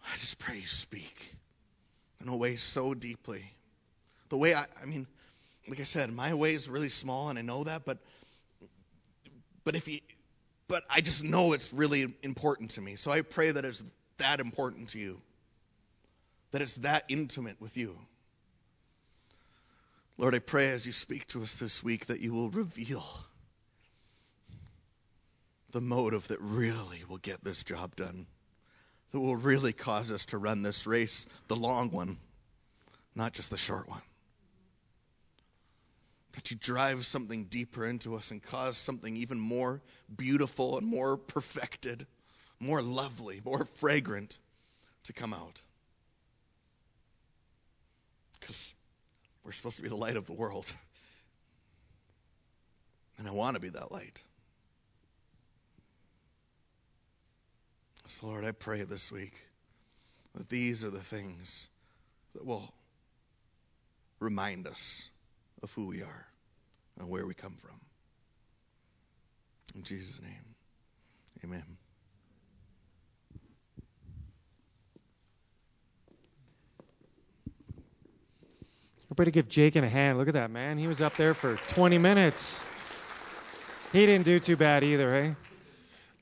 I just pray you speak in a way so deeply. The way I, I mean, like I said, my way is really small and I know that, but but if you but I just know it's really important to me. So I pray that it's that important to you. That it's that intimate with you. Lord, I pray as you speak to us this week that you will reveal the motive that really will get this job done, that will really cause us to run this race, the long one, not just the short one. That you drive something deeper into us and cause something even more beautiful and more perfected, more lovely, more fragrant to come out. Because we're supposed to be the light of the world. And I want to be that light. So, Lord, I pray this week that these are the things that will remind us of who we are and where we come from. In Jesus' name, amen. Everybody give Jake a hand. Look at that, man. He was up there for 20 minutes. He didn't do too bad either, hey?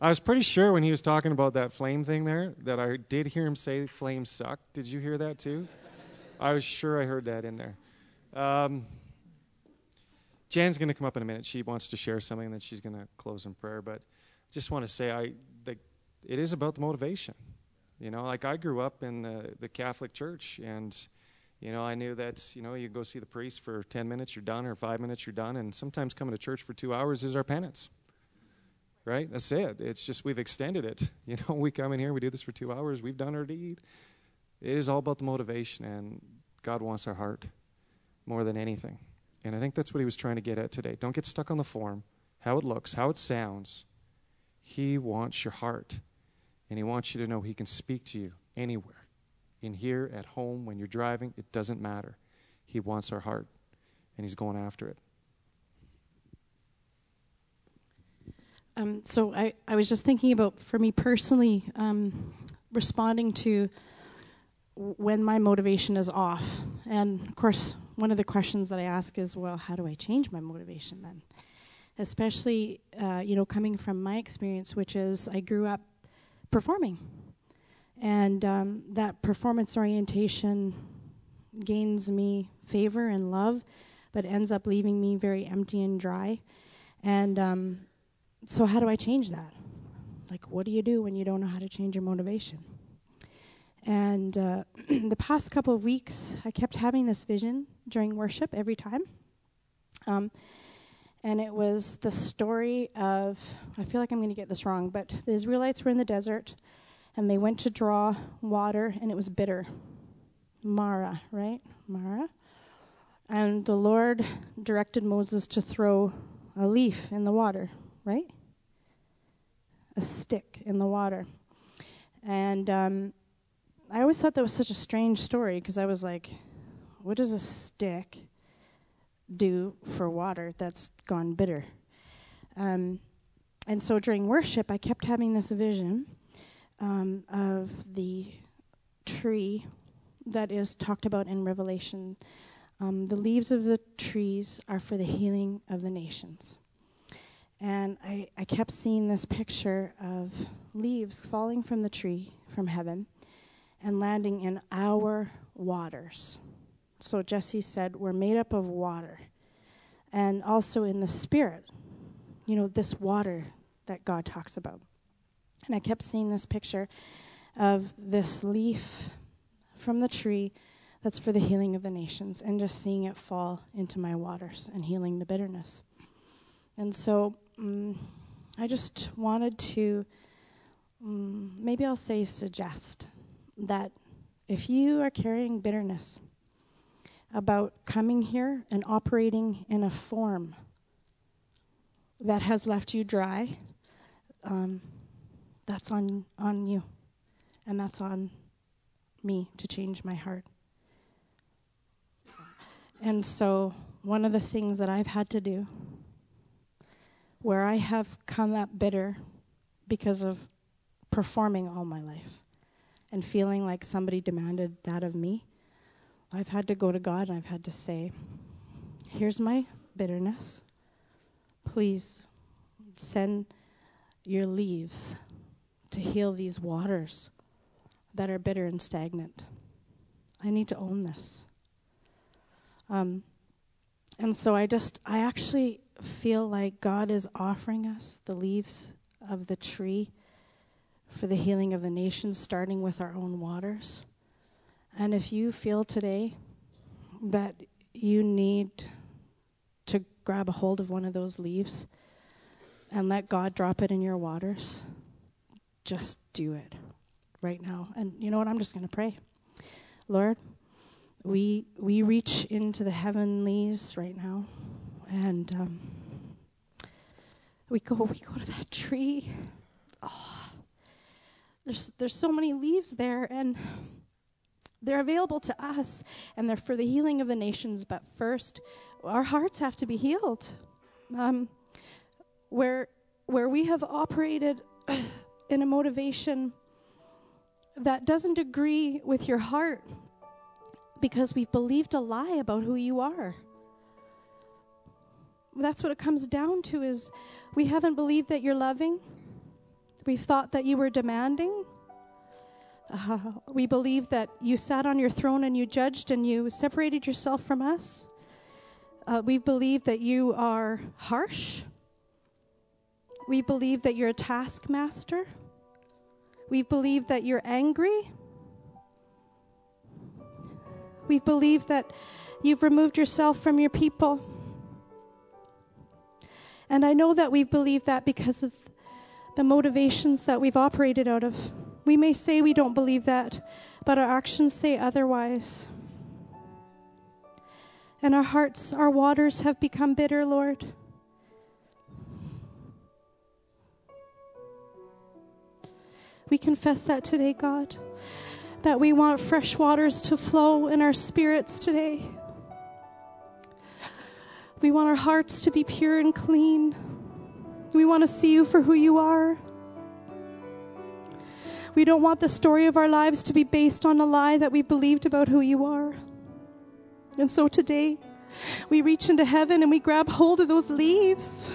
I was pretty sure when he was talking about that flame thing there that I did hear him say flames suck. Did you hear that too? I was sure I heard that in there. Um, Jan's going to come up in a minute. She wants to share something, and then she's going to close in prayer. But just want to say, I the, it is about the motivation. You know, like I grew up in the, the Catholic Church, and you know, I knew that you know you go see the priest for ten minutes, you're done, or five minutes, you're done, and sometimes coming to church for two hours is our penance. Right? That's it. It's just we've extended it. You know, we come in here, we do this for two hours, we've done our deed. It is all about the motivation, and God wants our heart more than anything. And I think that's what he was trying to get at today. Don't get stuck on the form, how it looks, how it sounds. He wants your heart. And he wants you to know he can speak to you anywhere. In here, at home, when you're driving, it doesn't matter. He wants our heart. And he's going after it. Um, so I, I was just thinking about, for me personally, um, responding to when my motivation is off. And of course, one of the questions that I ask is, well, how do I change my motivation then? Especially, uh, you know, coming from my experience, which is I grew up performing. And um, that performance orientation gains me favor and love, but ends up leaving me very empty and dry. And um, so, how do I change that? Like, what do you do when you don't know how to change your motivation? And uh, the past couple of weeks, I kept having this vision during worship every time. Um, and it was the story of, I feel like I'm going to get this wrong, but the Israelites were in the desert and they went to draw water and it was bitter. Mara, right? Mara. And the Lord directed Moses to throw a leaf in the water, right? A stick in the water. And um, I always thought that was such a strange story because I was like, what does a stick do for water that's gone bitter? Um, and so during worship, I kept having this vision um, of the tree that is talked about in Revelation um, the leaves of the trees are for the healing of the nations. And I, I kept seeing this picture of leaves falling from the tree from heaven and landing in our waters. So Jesse said, We're made up of water. And also in the spirit, you know, this water that God talks about. And I kept seeing this picture of this leaf from the tree that's for the healing of the nations and just seeing it fall into my waters and healing the bitterness. And so um, I just wanted to, um, maybe I'll say, suggest that if you are carrying bitterness about coming here and operating in a form that has left you dry, um, that's on, on you. And that's on me to change my heart. And so, one of the things that I've had to do, where I have come up bitter because of performing all my life and feeling like somebody demanded that of me, I've had to go to God and I've had to say, Here's my bitterness. Please send your leaves to heal these waters that are bitter and stagnant. I need to own this. Um, and so I just, I actually feel like God is offering us the leaves of the tree for the healing of the nations, starting with our own waters. And if you feel today that you need to grab a hold of one of those leaves and let God drop it in your waters, just do it right now. And you know what? I'm just going to pray. Lord, we we reach into the heavenlies right now, and um, we go we go to that tree. Oh, there's there's so many leaves there, and they're available to us, and they're for the healing of the nations. But first, our hearts have to be healed. Um, where where we have operated in a motivation that doesn't agree with your heart because we've believed a lie about who you are. That's what it comes down to is we haven't believed that you're loving. We've thought that you were demanding. Uh, we believe that you sat on your throne and you judged and you separated yourself from us. Uh, we believed that you are harsh. We believe that you're a taskmaster. We believe that you're angry. We believe that you've removed yourself from your people. And I know that we've believed that because of the motivations that we've operated out of. We may say we don't believe that, but our actions say otherwise. And our hearts, our waters have become bitter, Lord. We confess that today, God, that we want fresh waters to flow in our spirits today. We want our hearts to be pure and clean. We want to see you for who you are. We don't want the story of our lives to be based on a lie that we believed about who you are. And so today, we reach into heaven and we grab hold of those leaves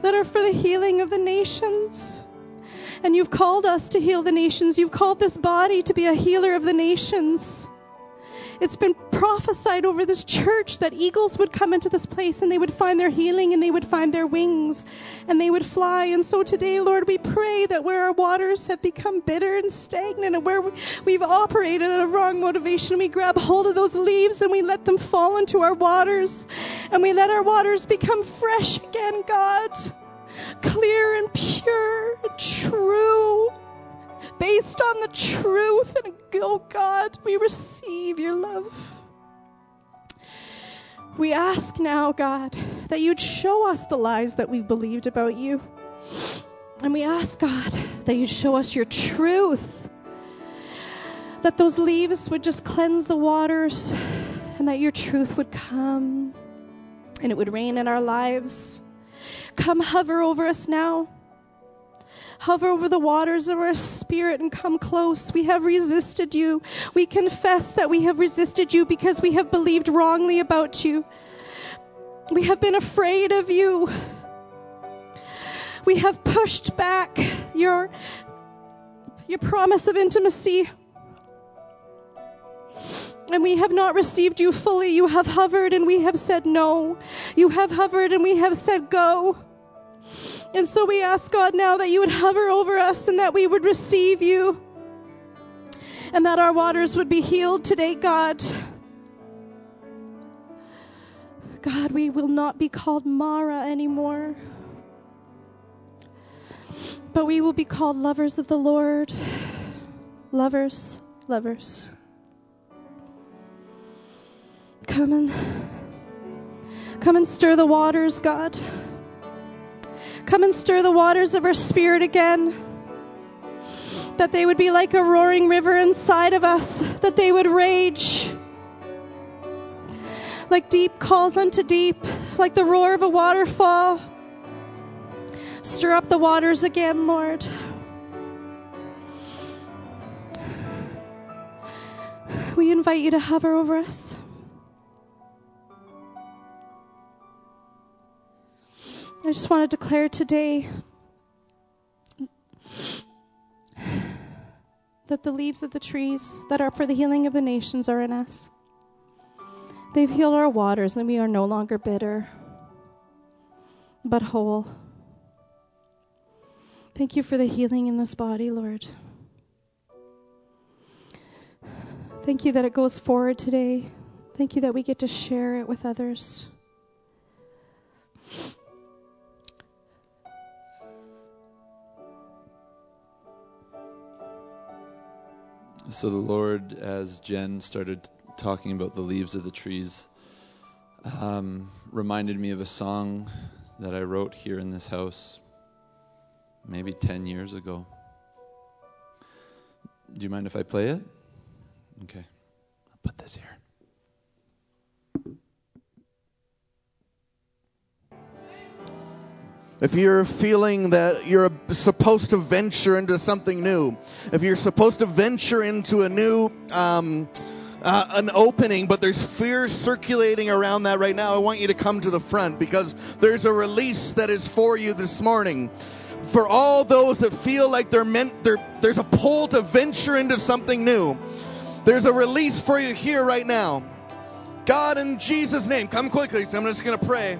that are for the healing of the nations. And you've called us to heal the nations. You've called this body to be a healer of the nations. It's been prophesied over this church that eagles would come into this place and they would find their healing and they would find their wings and they would fly. And so today, Lord, we pray that where our waters have become bitter and stagnant and where we've operated out of wrong motivation, we grab hold of those leaves and we let them fall into our waters and we let our waters become fresh again, God clear and pure and true, based on the truth. And oh God, we receive your love. We ask now, God, that you'd show us the lies that we've believed about you. And we ask, God, that you'd show us your truth. That those leaves would just cleanse the waters and that your truth would come and it would rain in our lives. Come hover over us now. Hover over the waters of our spirit and come close. We have resisted you. We confess that we have resisted you because we have believed wrongly about you. We have been afraid of you. We have pushed back your, your promise of intimacy. And we have not received you fully. You have hovered and we have said no. You have hovered and we have said go. And so we ask God now that you would hover over us and that we would receive you. And that our waters would be healed today, God. God, we will not be called Mara anymore, but we will be called lovers of the Lord. Lovers, lovers. Come and come and stir the waters, God. Come and stir the waters of our spirit again. That they would be like a roaring river inside of us, that they would rage like deep calls unto deep, like the roar of a waterfall. Stir up the waters again, Lord. We invite you to hover over us. I just want to declare today that the leaves of the trees that are for the healing of the nations are in us. They've healed our waters, and we are no longer bitter, but whole. Thank you for the healing in this body, Lord. Thank you that it goes forward today. Thank you that we get to share it with others. So the Lord, as Jen started talking about the leaves of the trees, um, reminded me of a song that I wrote here in this house maybe 10 years ago. Do you mind if I play it? Okay. I'll put this here. If you're feeling that you're supposed to venture into something new, if you're supposed to venture into a new um, uh, an opening, but there's fear circulating around that right now, I want you to come to the front because there's a release that is for you this morning. For all those that feel like they're meant, they're, there's a pull to venture into something new. There's a release for you here right now. God, in Jesus' name, come quickly. So I'm just going to pray.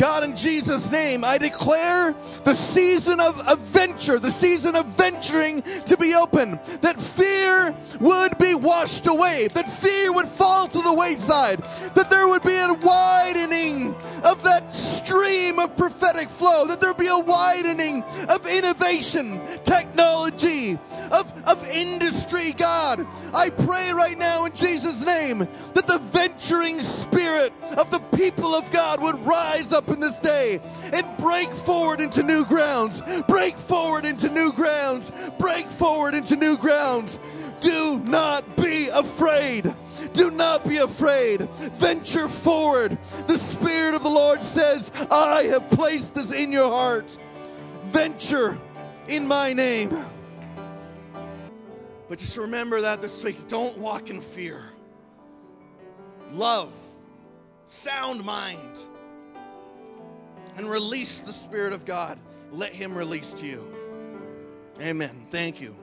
God, in Jesus' name, I declare the season of adventure, the season of venturing to be open, that fear would be washed away, that fear would fall to the wayside, that there would be a widening of that stream of prophetic flow, that there be a widening of innovation, technology, of, of industry, God. I pray right now in Jesus' name that the venturing spirit of the people of God would rise up in this day and break forward into new grounds, break forward into new grounds, break forward into new grounds. Do not be afraid. Do not be afraid. Venture forward. The Spirit of the Lord says, I have placed this in your heart. Venture in my name. But just remember that this week don't walk in fear. Love, sound mind, and release the Spirit of God. Let Him release to you. Amen. Thank you.